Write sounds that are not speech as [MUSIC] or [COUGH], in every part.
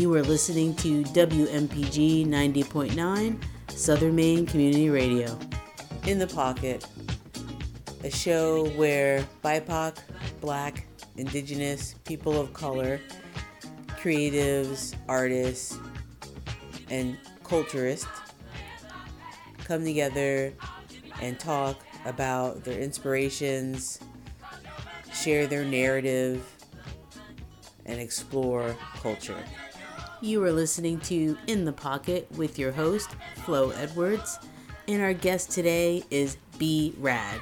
You are listening to WMPG 90.9 Southern Maine Community Radio. In the Pocket, a show where BIPOC, Black, Indigenous, people of color, creatives, artists, and culturists come together and talk about their inspirations, share their narrative, and explore culture. You are listening to In the Pocket with your host, Flo Edwards, and our guest today is B Rad,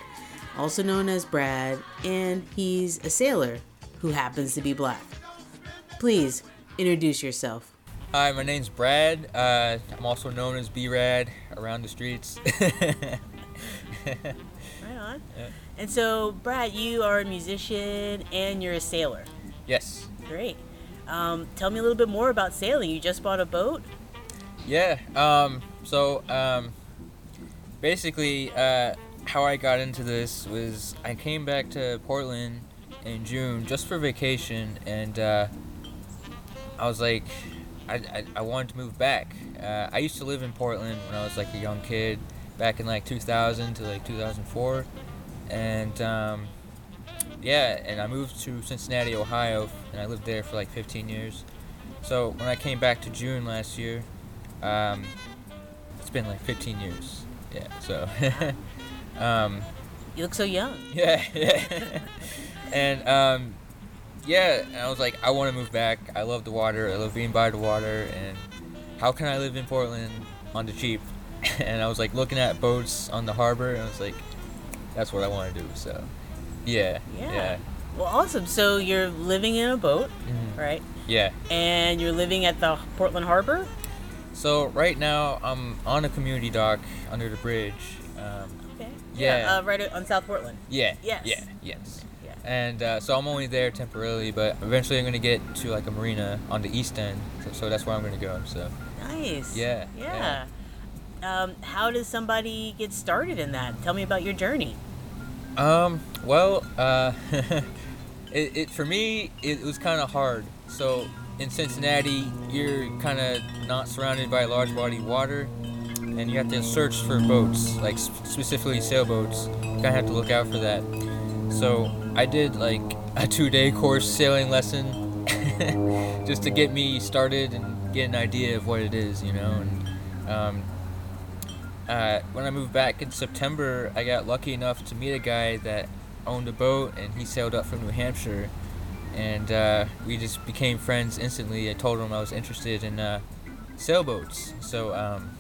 also known as Brad, and he's a sailor who happens to be black. Please introduce yourself. Hi, my name's Brad. Uh, I'm also known as B Rad around the streets. [LAUGHS] right on. Yeah. And so, Brad, you are a musician and you're a sailor. Yes. Great. Um, tell me a little bit more about sailing. You just bought a boat? Yeah. Um, so, um, basically, uh, how I got into this was I came back to Portland in June just for vacation, and uh, I was like, I, I, I wanted to move back. Uh, I used to live in Portland when I was like a young kid, back in like 2000 to like 2004, and um, yeah, and I moved to Cincinnati, Ohio, and I lived there for like 15 years. So when I came back to June last year, um, it's been like 15 years. Yeah. So, [LAUGHS] um, You look so young. yeah, [LAUGHS] yeah. and um, yeah, and I was like, I want to move back. I love the water. I love being by the water. And how can I live in Portland on the cheap? [LAUGHS] and I was like looking at boats on the harbor, and I was like, that's what I want to do. So, yeah, Yeah. yeah, Well, awesome. So you're living in a boat, Mhm. right? yeah. And you're living at the Portland Harbor? So right now I'm on a community dock under the bridge. Um, Okay. Yeah. uh, right on South Portland. yeah. Yes. Yeah. Yes. Yeah. And uh, so I'm only there temporarily, but eventually I'm gonna get to like a marina on the east end. So, so that's where I'm gonna go. So Nice. Yeah, Yeah. Um, how does somebody get started in that? Tell me about your journey. Um, well, uh, [LAUGHS] it, it for me it was kind of hard. So in Cincinnati, you're kind of not surrounded by large body water, and you have to search for boats, like specifically sailboats. You kind of have to look out for that. So I did like a two-day course sailing lesson, [LAUGHS] just to get me started and get an idea of what it is, you know. And um, uh, when I moved back in September, I got lucky enough to meet a guy that owned a boat, and he sailed up from New Hampshire, and uh, we just became friends instantly. I told him I was interested in uh, sailboats, so um,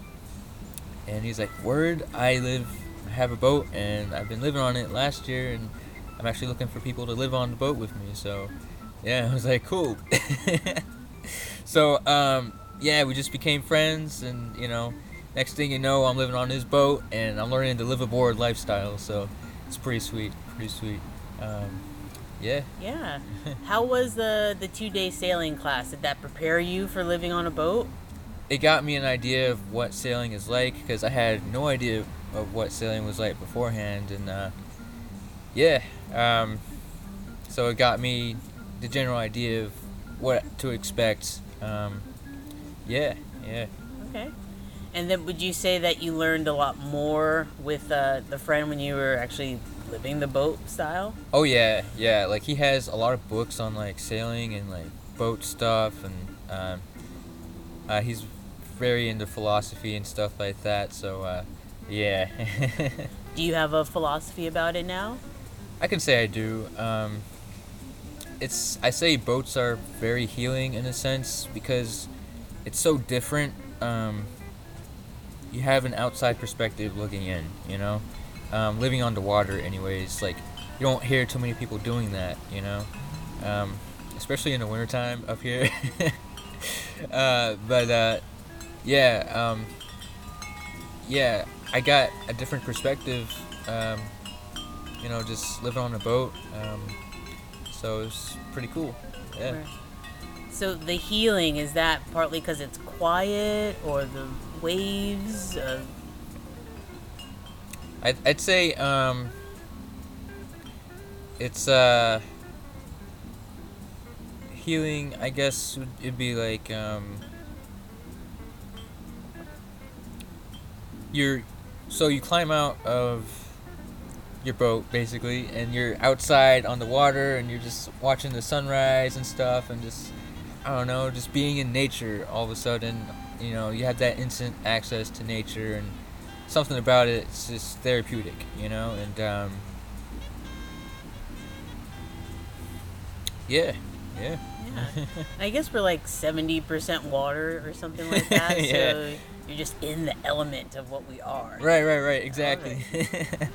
and he's like, "Word, I live, I have a boat, and I've been living on it last year, and I'm actually looking for people to live on the boat with me." So, yeah, [LAUGHS] I was like, "Cool." [LAUGHS] so, um, yeah, we just became friends, and you know, next thing you know, I'm living on his boat, and I'm learning to live aboard lifestyle. So, it's pretty sweet, pretty sweet. Um, yeah. Yeah. how was the the two day sailing class? Did that prepare you for living on a boat? it got me an idea of what sailing is like because I had no idea of what sailing was like beforehand, and uh, yeah, um, so it got me the general idea of what to expect. Um, yeah, yeah, Okay. And then would you say that you learned a lot more with uh, the friend when you were actually living the boat style? oh yeah, yeah. Like he has a lot of books on like sailing and like boat stuff, and um, uh, he's very into philosophy and stuff like that. So uh, yeah. [LAUGHS] Do you have a philosophy about it now? I can say I do. Um, it's I say boats are very healing in a sense because it's so different. Um, you have an outside perspective looking in. You know, um, living on the water, anyways. Like you don't hear too many people doing that. You know, um, especially in the wintertime up here. [LAUGHS] uh, but uh, yeah, um, yeah, I got a different perspective. Um, you know, just living on a boat. Um, so it's pretty cool. Yeah. So the healing is that partly because it's quiet or the waves? Uh, I'd, I'd say um, it's uh, healing, I guess it'd be like um, you're so you climb out of your boat basically, and you're outside on the water, and you're just watching the sunrise and stuff, and just I don't know, just being in nature. All of a sudden, you know, you have that instant access to nature, and something about it, it's just therapeutic, you know, and um, yeah, yeah. Yeah. [LAUGHS] I guess we're like 70% water or something like that. [LAUGHS] Yeah. So you're just in the element of what we are. Right, right, right. Exactly. [LAUGHS]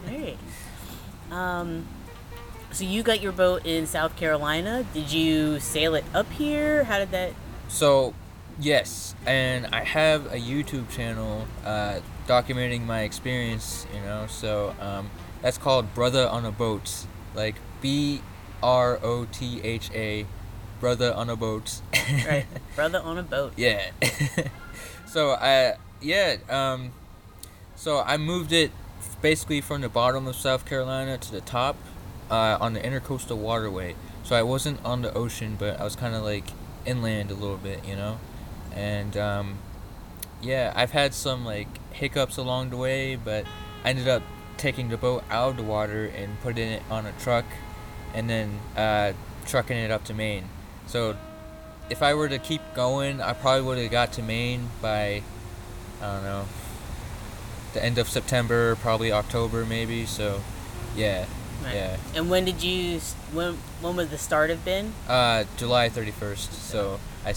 Right. Um, so you got your boat in South Carolina. Did you sail it up here? How did that? so, yes, and I have a YouTube channel uh, documenting my experience. You know, so um, that's called Brotha on a Boat, like B R O T H A, Brotha on a Boat. Right, brother on a boat. Yeah. [LAUGHS] so I yeah um, so I moved it basically from the bottom of South Carolina to the top, uh, on the intercoastal waterway. So I wasn't on the ocean, but I was kind of like inland a little bit, you know, and um, yeah, I've had some like hiccups along the way, but I ended up taking the boat out of the water and putting it on a truck, and then uh, trucking it up to Maine. So if I were to keep going, I probably would have got to Maine by, I don't know, the end of September, probably October maybe. So, yeah, Right. yeah. And when did you? When when would the start have been? Uh, July 31st. So I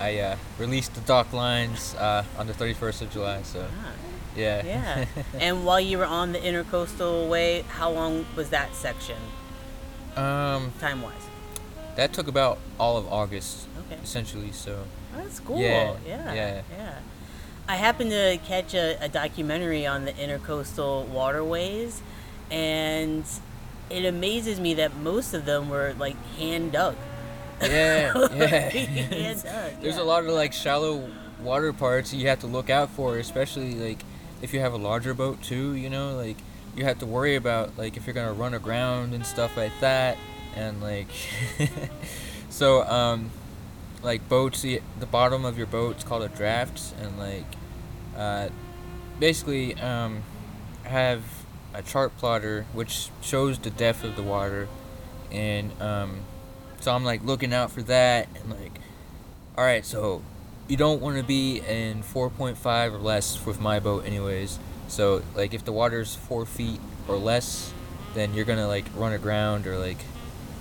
I uh, released the dock lines uh, on the 31st of July. So Ah, yeah. yeah. [LAUGHS] and while you were on the intercoastal way, how long was that section, um, time wise? that took about all of August, Okay. essentially. So That's cool. Yeah, Yeah. yeah. Yeah. I happened to catch a, a documentary on the intercoastal waterways, and it amazes me that most of them were like hand dug. yeah, yeah. [LAUGHS] [LAUGHS] hand dug. There's yeah. a lot of like shallow water parts you have to look out for, especially like if you have a larger boat too. You know, like you have to worry about like if you're gonna run aground and stuff like that, and like [LAUGHS] so um like boats the, the bottom of your boat's called a draft and like uh basically um have a chart plotter which shows the depth of the water and um so I'm like looking out for that and like all right so you don't want to be in 4.5 or less with my boat anyways so like if the water's four feet or less then you're gonna like run aground or like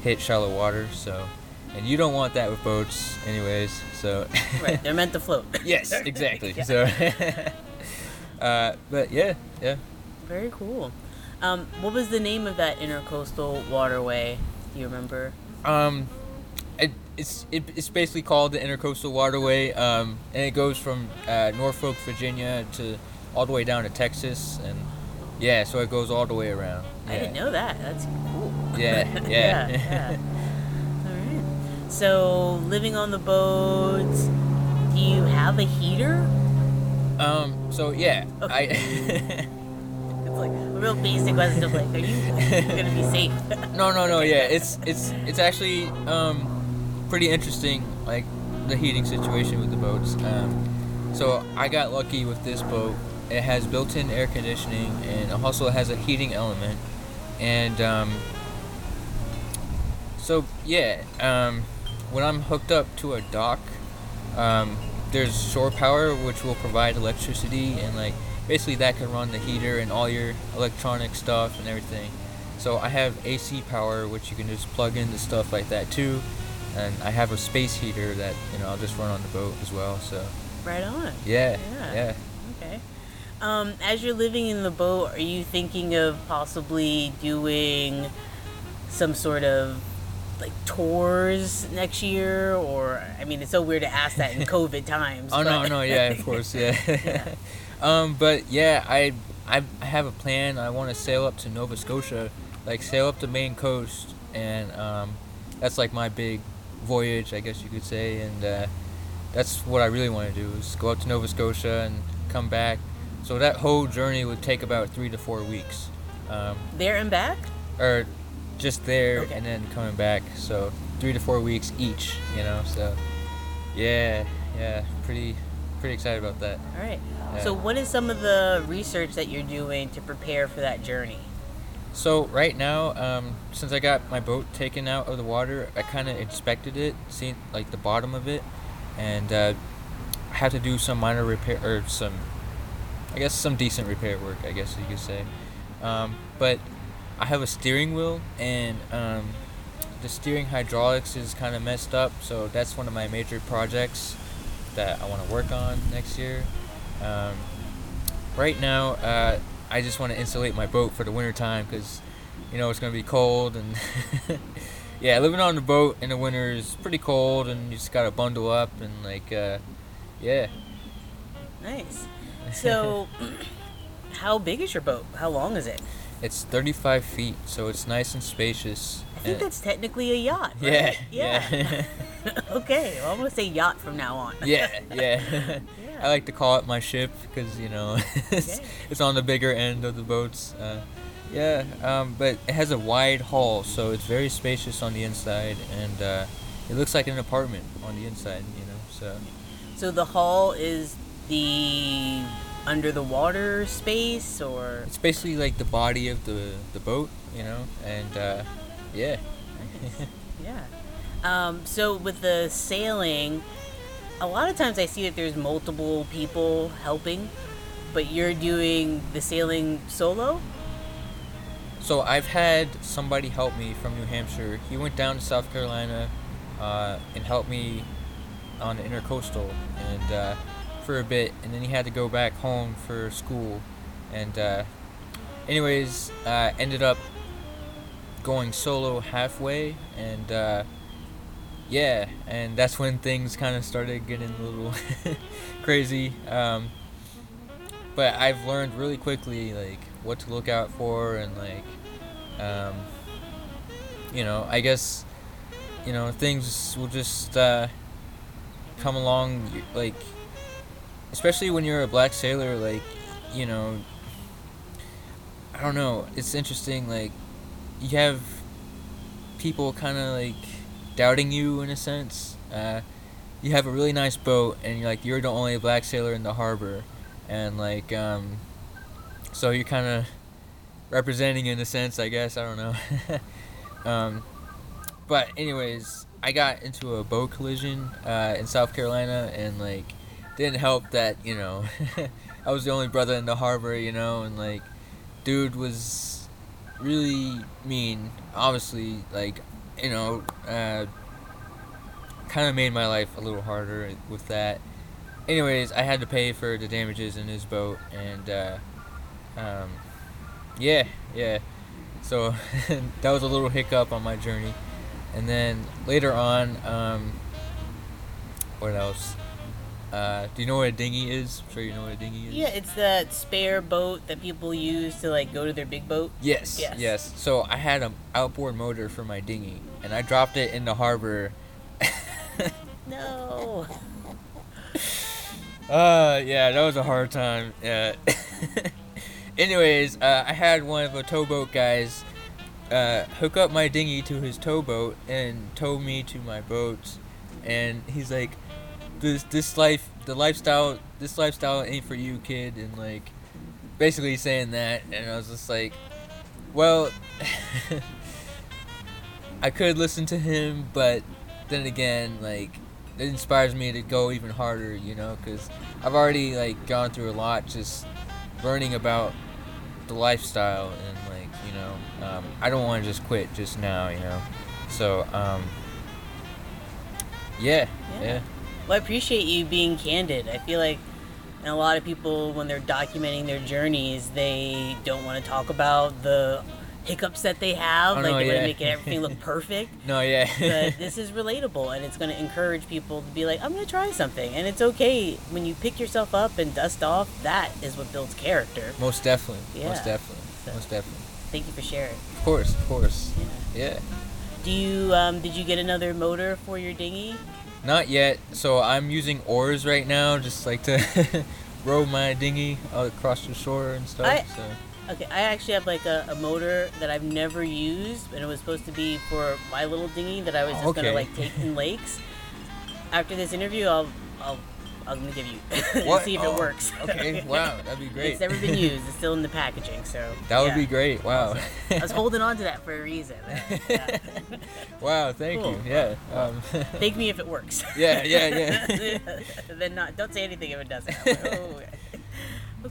hit shallow water so and you don't want that with boats anyways so [LAUGHS] right. They're meant to float. yes exactly [LAUGHS] Yeah. so [LAUGHS] uh but yeah yeah Very cool. Um, what was the name of that intercoastal waterway? Do you remember? Um, it, it's it, it's basically called the Intercoastal Waterway, um, and it goes from uh, Norfolk, Virginia, to all the way down to Texas, and yeah, so it goes all the way around. I didn't know that. That's cool. Yeah, [LAUGHS] yeah. yeah, yeah. All right. So, living on the boat, do you have a heater? Um, so yeah, Okay. It's [LAUGHS] like a real basic question of like, are you gonna be safe? [LAUGHS] No no no yeah, it's it's it's actually um pretty interesting like the heating situation with the boats. Um, so I got lucky with this boat. It has built-in air conditioning and it also has a heating element, and um, So yeah, um, when I'm hooked up to a dock, um, there's shore power which will provide electricity and like basically that can run the heater and all your electronic stuff and everything. So I have AC power which you can just plug into stuff like that too, and I have a space heater that you know I'll just run on the boat as well. So Right on. yeah, Yeah. yeah. Okay. Um, as you're living in the boat, are you thinking of possibly doing some sort of like tours next year? Or I mean, it's so weird to ask that in [LAUGHS] COVID times. Oh no, no, yeah, of [LAUGHS] course, yeah. Yeah. [LAUGHS] um, but yeah, I I have a plan. I want to sail up to Nova Scotia, like sail up the Maine coast, and um, that's like my big voyage, I guess you could say, and uh, that's what I really want to do is go up to Nova Scotia and come back. So that whole journey would take about three to four weeks, um, there and back. or just there Okay. and then coming back. So three to four weeks each. You know, so yeah, yeah, pretty pretty excited about that. All right. Yeah. So, what is some of the research that you're doing to prepare for that journey? So right now, um, since I got my boat taken out of the water, I kind of inspected it, seen like the bottom of it, and uh, had to do some minor repair or some, I guess some decent repair work, I guess you could say. Um, but I have a steering wheel, and um, the steering hydraulics is kind of messed up, so that's one of my major projects that I want to work on next year. Um, right now, uh, I just want to insulate my boat for the winter time because, you know, it's gonna be cold and [LAUGHS] yeah, living on the boat in the winter is pretty cold and you just gotta bundle up and like, uh, yeah. Nice. [LAUGHS] So, [CLEARS THROAT] how big is your boat? How long is it? It's 35 feet, so it's nice and spacious. I think that's technically a yacht. yeah, right? yeah, [LAUGHS] [LAUGHS] okay, well, I'm gonna say yacht from now on. yeah, [LAUGHS] yeah. Yeah. [LAUGHS] I like to call it my ship because you know it's, Okay. it's on the bigger end of the boats. Uh, yeah, um, but it has a wide hull, so it's very spacious on the inside, and uh, it looks like an apartment on the inside. You know, so So the hull is the under the water space, or it's basically like the body of the the boat. You know, and uh, yeah, yeah. Um, so with the sailing, a lot of times I see that there's multiple people helping, but you're doing the sailing solo. So I've had somebody help me from New Hampshire. He went down to South Carolina uh, and helped me on the intercoastal and uh, for a bit, and then he had to go back home for school. And uh, anyways, ended up going solo halfway, and uh, yeah, and that's when things kind of started getting a little [LAUGHS] crazy. Um, but I've learned really quickly like what to look out for and like um, you know I guess you know things will just uh, come along like especially when you're a black sailor like you know I don't know it's interesting like you have people kind of like doubting you in a sense. Uh, you have a really nice boat and you're like you're the only black sailor in the harbor. And like um so you're kind of representing in a sense i guess. I don't know. [LAUGHS] Um but anyways i got into a boat collision uh in south carolina and like didn't help that you know [LAUGHS] i was the only brother in the harbor you know and like dude was really mean. Obviously like you know uh kind of made my life a little harder with that anyways, I had to pay for the damages in his boat, and uh, um, yeah, yeah. So [LAUGHS] that was a little hiccup on my journey, and then later on, um, what else? Uh, do you know what a dinghy is? I'm sure you know what a dinghy is. Yeah, it's that spare boat that people use to like go to their big boat. Yes, Yes. yes. So I had an outboard motor for my dinghy, and I dropped it in the harbor. [LAUGHS] No. [LAUGHS] Uh, yeah, that was a hard time. Yeah. [LAUGHS] Anyways, uh, I had one of the towboat guys uh, hook up my dinghy to his towboat and tow me to my boat, and he's like, "This this life, the lifestyle, this lifestyle ain't for you, kid," and like, basically saying that, and I was just like, "Well." [LAUGHS] I could listen to him, but then again, like it inspires me to go even harder, you know, because I've already like gone through a lot just learning about the lifestyle and like you know, um, I don't want to just quit just now, you know. So um, yeah, Yeah. yeah, Well, I appreciate you being candid. I feel like and a lot of people, when they're documenting their journeys, they don't want to talk about the hiccups that they have. Oh, like no, they want yeah. to make everything look [LAUGHS] perfect. no, yeah, But this is relatable, and it's going to encourage people to be like, "I'm going to try something." And it's okay when you pick yourself up and dust off. That is what builds character. most definitely, Yeah. most definitely, So- most definitely. Thank you for sharing. Of course, of course, Yeah. yeah. Do you um, did you get another motor for your dinghy? Not yet. So I'm using oars right now, just like to [LAUGHS] row my dinghy across the shore and stuff. I- so Okay, I actually have like a, a motor that I've never used, and it was supposed to be for my little dinghy that I was just Okay. gonna like take in [LAUGHS] lakes. After this interview, I'll I'll I'm gonna give you [LAUGHS] and see if Oh, it works. Okay, [LAUGHS] wow, that'd be great. It's never been [LAUGHS] used. It's still in the packaging, so That would yeah. be great. Wow. I was holding on to that for a reason. Yeah. wow, thank Cool. you. Yeah. Um, Thank me if it works. yeah, yeah, yeah. then not. Don't say anything if it doesn't. Like, oh.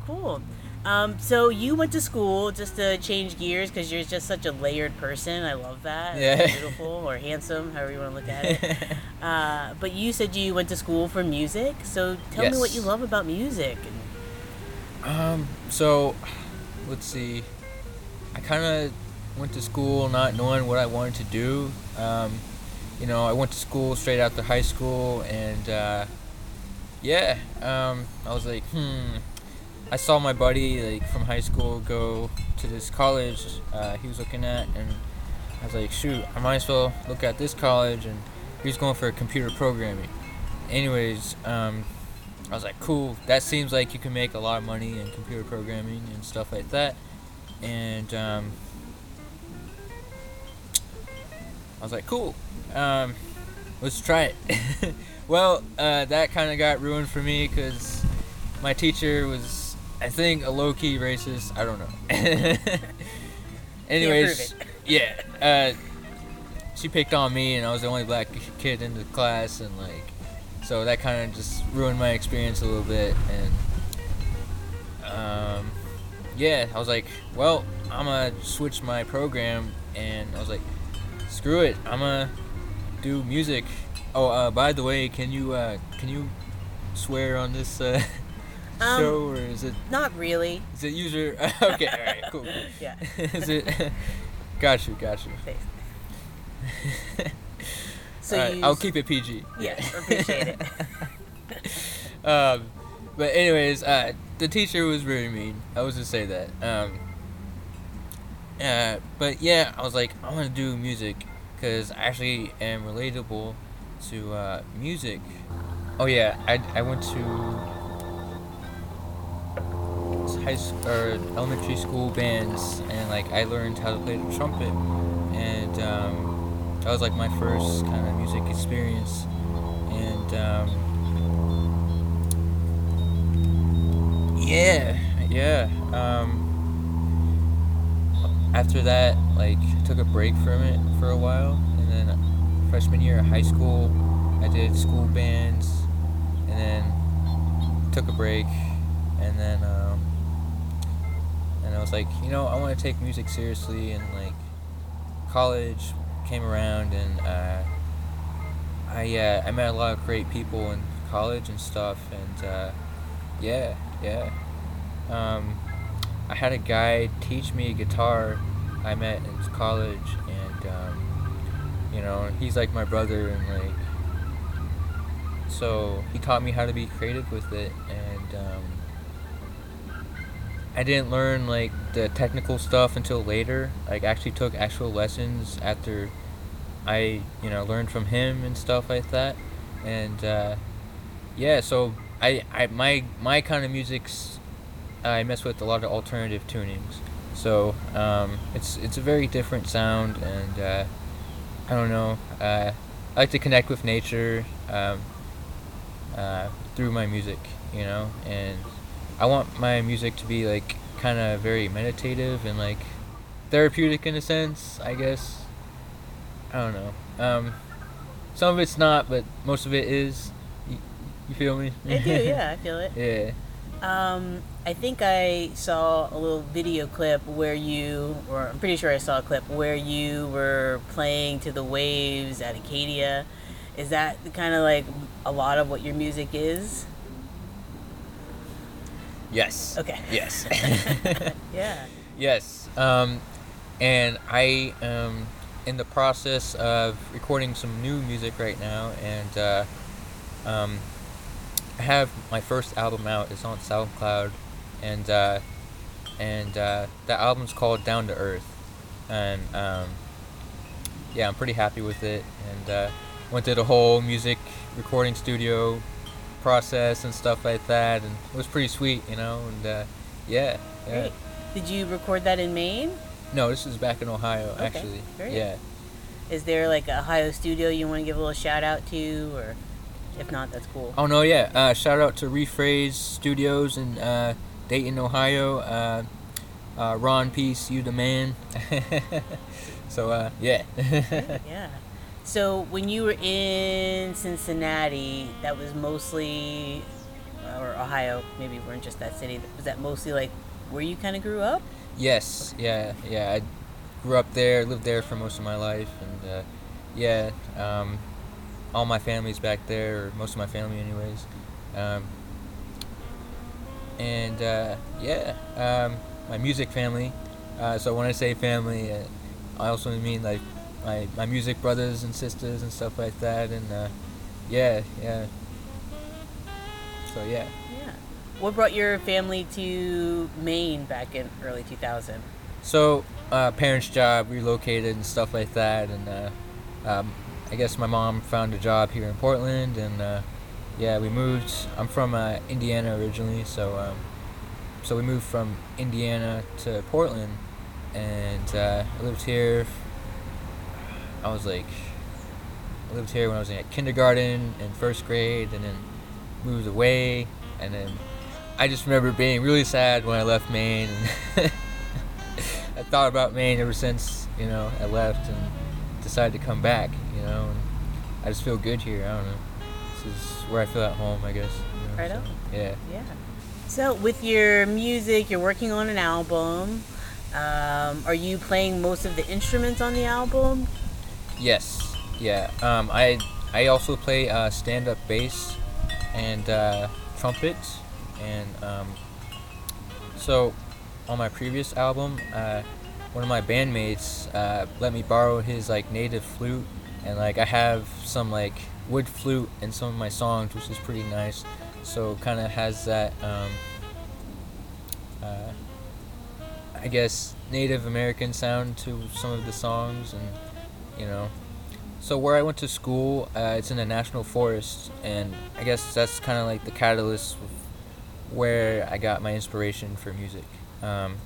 Cool. Um, so you went to school just to change gears because you're just such a layered person. I love that. Yeah. Beautiful or handsome, however you want to look at it. Uh, but you said you went to school for music. So tell me what you love about music. Um, so, let's see. I kind of went to school not knowing what I wanted to do. Um, you know, I went to school straight after high school, and uh, yeah, um, I was like, hmm. I saw my buddy like from high school go to this college uh, he was looking at, and I was like, shoot, I might as well look at this college, and he was going for computer programming. Anyways, um, I was like, cool. That seems like you can make a lot of money in computer programming and stuff like that. And um, I was like, cool. Um, let's try it. [LAUGHS] well, uh, that kind of got ruined for me because my teacher was, I think, a low key racist. I don't know. [LAUGHS] Anyways, yeah. Uh, she picked on me, and I was the only black kid in the class, and like, so that kind of just ruined my experience a little bit. And um, yeah, I was like, well, I'm gonna switch my program, and I was like, screw it, I'm gonna do music. Oh, uh, by the way, can you uh, can you swear on this uh, [LAUGHS] Um, show, or is it not really. is it user? [LAUGHS] okay, all right, cool. cool. [LAUGHS] Yeah. is it? got you, got you. Thanks. [LAUGHS] So Alright, you. I'll keep it PG. Yeah, appreciate it. [LAUGHS] um, but anyways, uh, the teacher was very mean. I was just say that. Um, uh, but yeah, I was like, I want to do music because I actually am relatable to uh, music. Oh yeah, I, I went to high or elementary school bands and like I learned how to play the trumpet and um, that was like my first kind of music experience. And um, yeah yeah um, after that like took a break from it for a while. And then freshman year of high school I did school bands and then took a break. And then um, and I was like you know I want to take music seriously and like college came around and uh, I uh, I met a lot of great people in college and stuff and uh, yeah yeah. Um, I had a guy teach me guitar. I met in college and um, you know he's like my brother and like so he taught me how to be creative with it and um, I didn't learn like the technical stuff until later. Like actually took actual lessons after I you know learned from him and stuff like that. And uh, yeah, so I, I my my kind of music's I mess with a lot of alternative tunings. So um, it's it's a very different sound and uh, I don't know. Uh, I like to connect with nature um, uh, through my music, you know, and I want my music to be like kind of very meditative and like therapeutic in a sense, I guess. I don't know. Um, some of it's not, but most of it is. You, you feel me? I do, [LAUGHS] yeah, I feel it. yeah. Um, I think I saw a little video clip where you, or I'm pretty sure I saw a clip where you were playing to the waves at Acadia. Is that kind of like a lot of what your music is? Yes. Okay. Yes. [LAUGHS] Yeah. Yes. Um, and I am in the process of recording some new music right now, and uh, um, I have my first album out. It's on SoundCloud, and uh, and uh, that album's called Down to Earth, and um, yeah, I'm pretty happy with it. And uh, went to the whole music recording studio process and stuff like that, and it was pretty sweet, you know. And uh, yeah, yeah. Great. Did you record that in Maine? No, this is back in Ohio, Okay, actually. very yeah. Is there like a Ohio studio you want to give a little shout out to, or if not, that's cool. Oh no, yeah. Uh, shout out to Rephrase Studios in uh, Dayton, Ohio. Uh, uh, Ron Peace, you the man. [LAUGHS] so uh, yeah. [LAUGHS] yeah. So when you were in Cincinnati, that was mostly, or Ohio, maybe we weren't just that city. Was that mostly like where you kind of grew up? yes, yeah, yeah. I grew up there, lived there for most of my life, and uh, yeah, um, all my family's back there, or most of my family, anyways. Um, and uh, yeah, um, my music family. Uh, so when I say family, uh, I also mean like my, my music brothers and sisters and stuff like that. And uh, yeah, yeah. So yeah. Yeah. What brought your family to Maine back in early 2000? So uh, parents' job, relocated and stuff like that, and uh, um, I guess my mom found a job here in Portland, and uh, yeah, we moved. I'm from uh, Indiana originally, so um, so we moved from Indiana to Portland, and uh, I lived here. I was like, I lived here when I was in kindergarten and first grade, and then moved away, and then I just remember being really sad when I left Maine. And [LAUGHS] I thought about Maine ever since you know I left and decided to come back. You know, and I just feel good here. I don't know. This is where I feel at home, I guess. you know, Right so, on. Yeah. Yeah. So with your music, you're working on an album. Um, are you playing most of the instruments on the album? Yes. Yeah. Um, I I also play uh, stand up bass and uh, trumpet and um, so on my previous album, uh, one of my bandmates uh, let me borrow his like native flute and like I have some like wood flute in some of my songs, which is pretty nice. So kind of has that. Um, uh, I guess Native American sound to some of the songs, and you know. So where I went to school, uh, it's in a national forest, and I guess that's kind of like the catalyst where I got my inspiration for music. Um,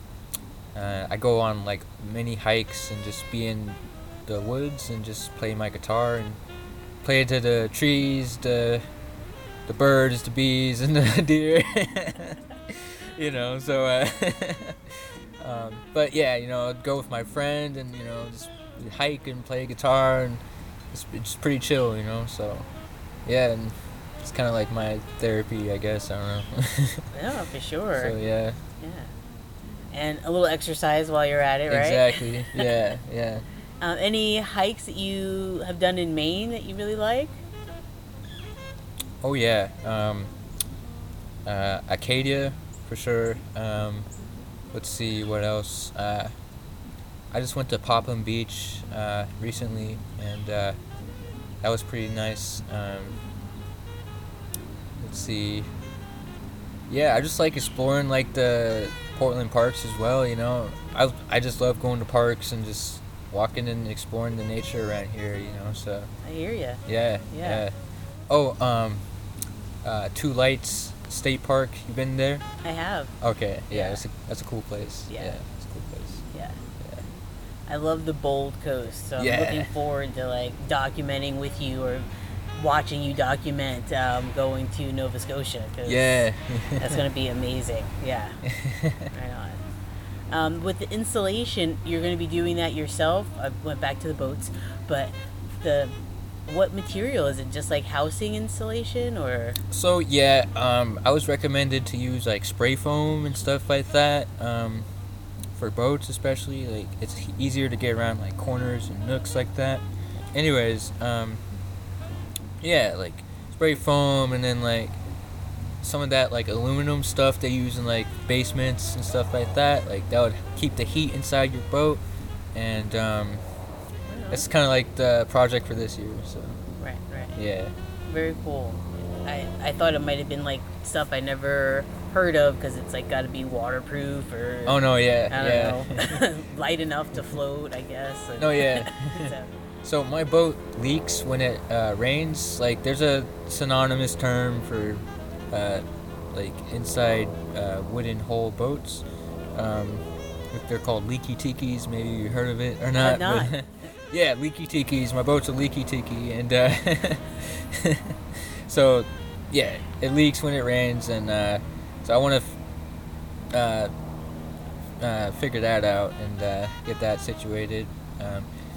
uh, I go on like many hikes and just be in the woods and just play my guitar and play to the trees, the the birds, the bees, and the [LAUGHS] deer. [LAUGHS] you know, so. Uh, [LAUGHS] um, but yeah, you know, I'd go with my friend and you know just hike and play guitar and it's, it's pretty chill, you know. So yeah, and it's kind of like my therapy, I guess. I don't know. [LAUGHS] Yeah, for sure. so yeah, Yeah. And a little exercise while you're at it, right? exactly. [LAUGHS] Yeah, yeah. Um, any hikes that you have done in Maine that you really like? Oh yeah. Um, uh, Acadia for sure. Um, let's see what else. Uh, I just went to Popham Beach uh, recently, and uh, that was pretty nice. Um, let's see. Yeah, I just like exploring like the Portland parks as well. You know, I I just love going to parks and just walking and exploring the nature around here. You know, so. I hear you. Yeah, Yeah. yeah. Oh, um, uh, Two Lights State Park. You been there? I have. Okay, yeah, Yeah. that's a that's a cool place. Yeah. Yeah, it's a cool place. Yeah. Yeah. I love the bold coast, so I'm looking forward to like documenting with you or watching you document um, going to Nova Scotia. 'cause Yeah. That's gonna be amazing. Yeah. [LAUGHS] right on. Um, with the installation, you're gonna be doing that yourself. I went back to the boats, but the what material is it? Just like housing insulation or so yeah, um, I was recommended to use like spray foam and stuff like that. For boats especially, like it's easier to get around like corners and nooks like that. Anyways, um, yeah, like spray foam and then like some of that like aluminum stuff they use in like basements and stuff like that. Like that would keep the heat inside your boat, and um, it's kind of like the project for this year. So right, right. yeah, Very cool. I, I thought it might have been like stuff I never heard of because it's like got to be waterproof or oh no, yeah, I yeah. don't know [LAUGHS] light enough to float I guess. and- No, yeah. [LAUGHS] so, So my boat leaks when it uh, rains. Like there's a synonymous term for uh, like inside uh, wooden hull boats. Um, they're called leaky teakies. Maybe you heard of it or not? not. but- [LAUGHS] yeah, leaky teakies. My boat's a leaky teaky, and uh, so yeah, it leaks when it rains, and uh, so I want to uh, uh, figure that out and uh, get that situated.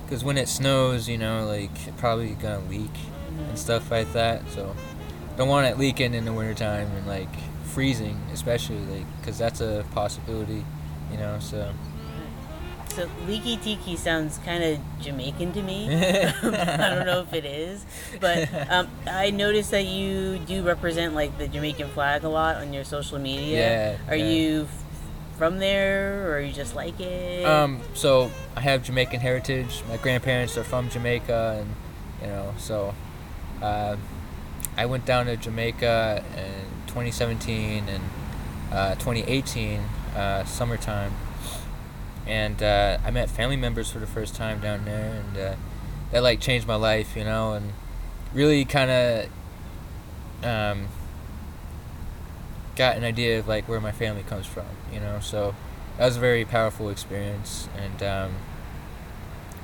Because when it snows, you know, like probably gonna leak and stuff like that. So don't want it leaking in the wintertime and like freezing, especially like because that's a possibility, you know. So So leaky teaky sounds kind of Jamaican to me. [LAUGHS] I don't know if it is, but um, I noticed that you do represent like the Jamaican flag a lot on your social media. Yeah, Are yeah. you from there, or you just like it? Um, so I have Jamaican heritage. My grandparents are from Jamaica, and you know, so uh, I went down to Jamaica in 2017 and uh, 2018 uh, summertime, and uh, I met family members for the first time down there, and uh, that like changed my life, you know, and really kind of um, got an idea of like where my family comes from, you know. So that was a very powerful experience, and um,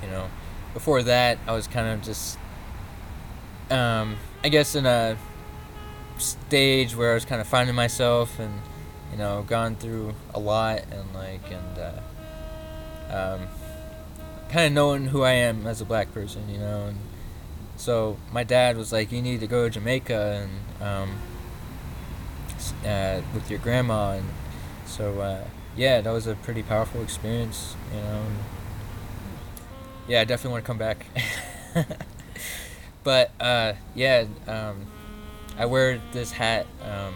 you know, before that, I was kind of just, um, I guess, in a stage where I was kind of finding myself, and you know, gone through a lot, and like, and uh, um, kind of knowing who I am as a black person, you know, and so my dad was like, "You need to go to Jamaica and." Um, uh, with your grandma and so uh, yeah that was a pretty powerful experience you know yeah i definitely want to come back [LAUGHS] but uh, yeah um, i wear this hat um,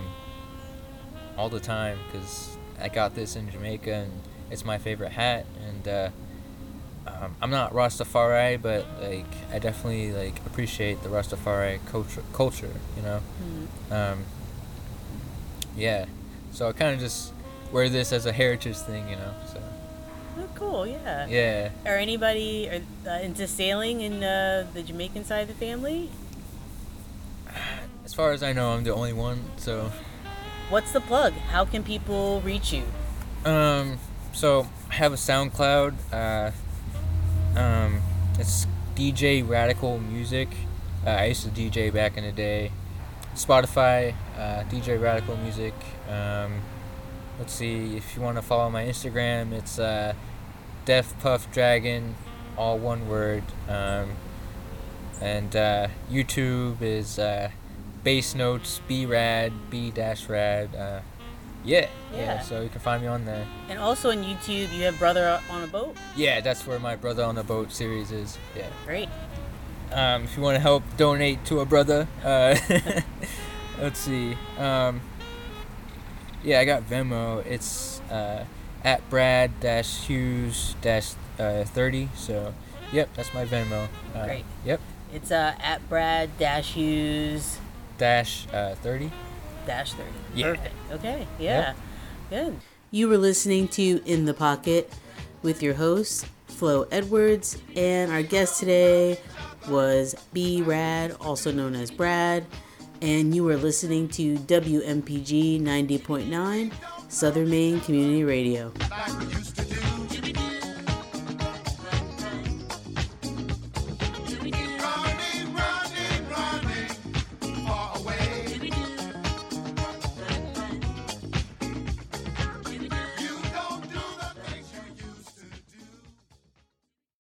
all the time because i got this in jamaica and it's my favorite hat and uh, um, i'm not rastafari but like i definitely like appreciate the rastafari culture culture you know Mhm. um, yeah, so I kind of just wear this as a heritage thing, you know. So Oh, cool. Yeah. yeah, Are anybody uh, into sailing in uh, the Jamaican side of the family? as far as I know, I'm the only one. So What's the plug? How can people reach you? um, so I have a SoundCloud. Uh, um, it's DJ Radical Music. Uh, I used to DJ back in the day. Spotify, uh, DJ Radical Music. Um, let's see if you want to follow my Instagram. It's uh, Def Puff Dragon, all one word. Um, and uh, YouTube is uh, Bass Notes B Rad B dash Rad. Yeah, yeah, Yeah. So you can find me on there. And also on YouTube, you have Brotha on a Boat. Yeah, that's where my brother on the boat series is. Yeah. Great. Um, if you want to help donate to a brother, uh, [LAUGHS] let's see. Um, yeah, I got Venmo. It's uh, at Brad dash Hughes dash uh, thirty. So, yep, that's my Venmo. Uh, Great. Yep, It's uh, at Brad Dash Hughes dash uh, thirty. Dash 30. Yeah. Perfect. Okay. Yeah. Good. You were listening to In the Pocket with your host, Flo Edwards, and our guest today was B Rad, also known as Brad, and you were listening to WMPG 90.9 Southern Maine Community Radio.